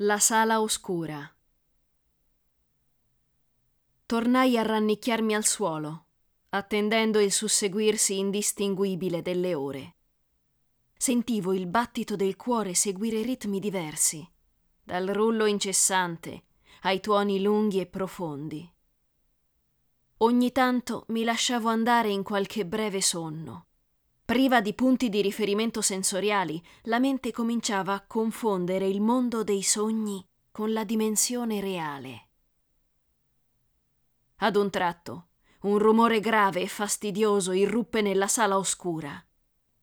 La sala oscura. Tornai a rannicchiarmi al suolo, attendendo il susseguirsi indistinguibile delle ore. Sentivo il battito del cuore seguire ritmi diversi, dal rullo incessante ai tuoni lunghi e profondi. Ogni tanto mi lasciavo andare in qualche breve sonno Priva di punti di riferimento sensoriali, la mente cominciava a confondere il mondo dei sogni con la dimensione reale. Ad un tratto, un rumore grave e fastidioso irruppe nella sala oscura.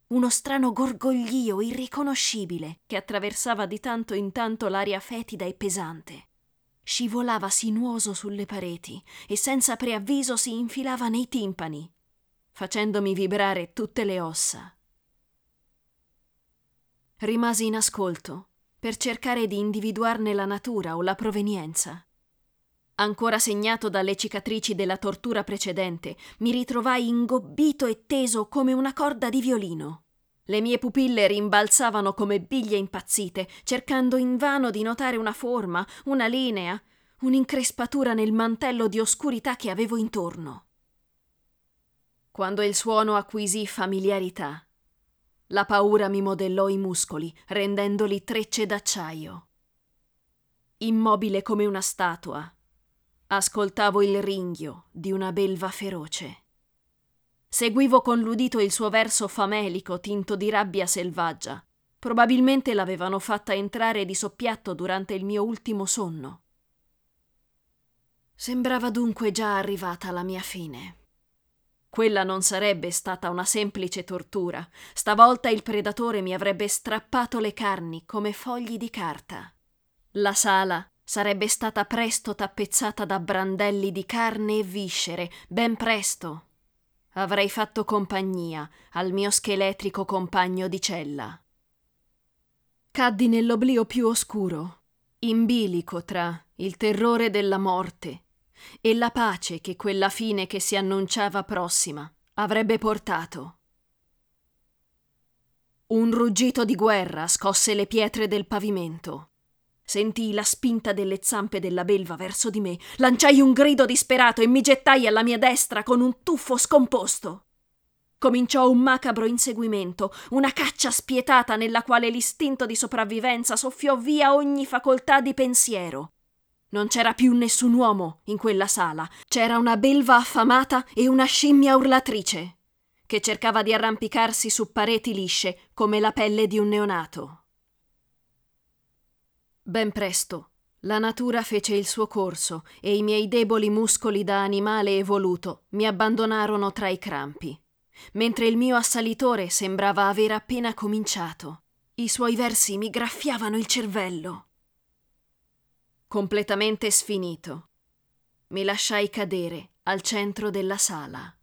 Uno strano gorgoglio irriconoscibile che attraversava di tanto in tanto l'aria fetida e pesante. Scivolava sinuoso sulle pareti e senza preavviso si infilava nei timpani, facendomi vibrare tutte le ossa. Rimasi in ascolto per cercare di individuarne la natura o la provenienza. Ancora segnato dalle cicatrici della tortura precedente, mi ritrovai ingobbito e teso come una corda di violino. Le mie pupille rimbalzavano come biglie impazzite, cercando invano di notare una forma, una linea, un'increspatura nel mantello di oscurità che avevo intorno quando il suono acquisì familiarità. La paura mi modellò i muscoli, rendendoli trecce d'acciaio. Immobile come una statua, ascoltavo il ringhio di una belva feroce. Seguivo con l'udito il suo verso famelico tinto di rabbia selvaggia. Probabilmente l'avevano fatta entrare di soppiatto durante il mio ultimo sonno. Sembrava dunque già arrivata la mia fine. Quella non sarebbe stata una semplice tortura. Stavolta il predatore mi avrebbe strappato le carni come fogli di carta. La sala sarebbe stata presto tappezzata da brandelli di carne e viscere, ben presto. Avrei fatto compagnia al mio scheletrico compagno di cella. Caddi nell'oblio più oscuro, in bilico tra il terrore della morte e la pace che quella fine che si annunciava prossima avrebbe portato. Un ruggito di guerra scosse le pietre del pavimento. Sentii la spinta delle zampe della belva verso di me, lanciai un grido disperato e mi gettai alla mia destra con un tuffo scomposto. Cominciò un macabro inseguimento, una caccia spietata nella quale l'istinto di sopravvivenza soffiò via ogni facoltà di pensiero. Non c'era più nessun uomo in quella sala, c'era una belva affamata e una scimmia urlatrice, che cercava di arrampicarsi su pareti lisce come la pelle di un neonato. Ben presto la natura fece il suo corso e i miei deboli muscoli da animale evoluto mi abbandonarono tra i crampi, mentre il mio assalitore sembrava aver appena cominciato. I suoi versi mi graffiavano il cervello completamente sfinito. Mi lasciai cadere al centro della sala.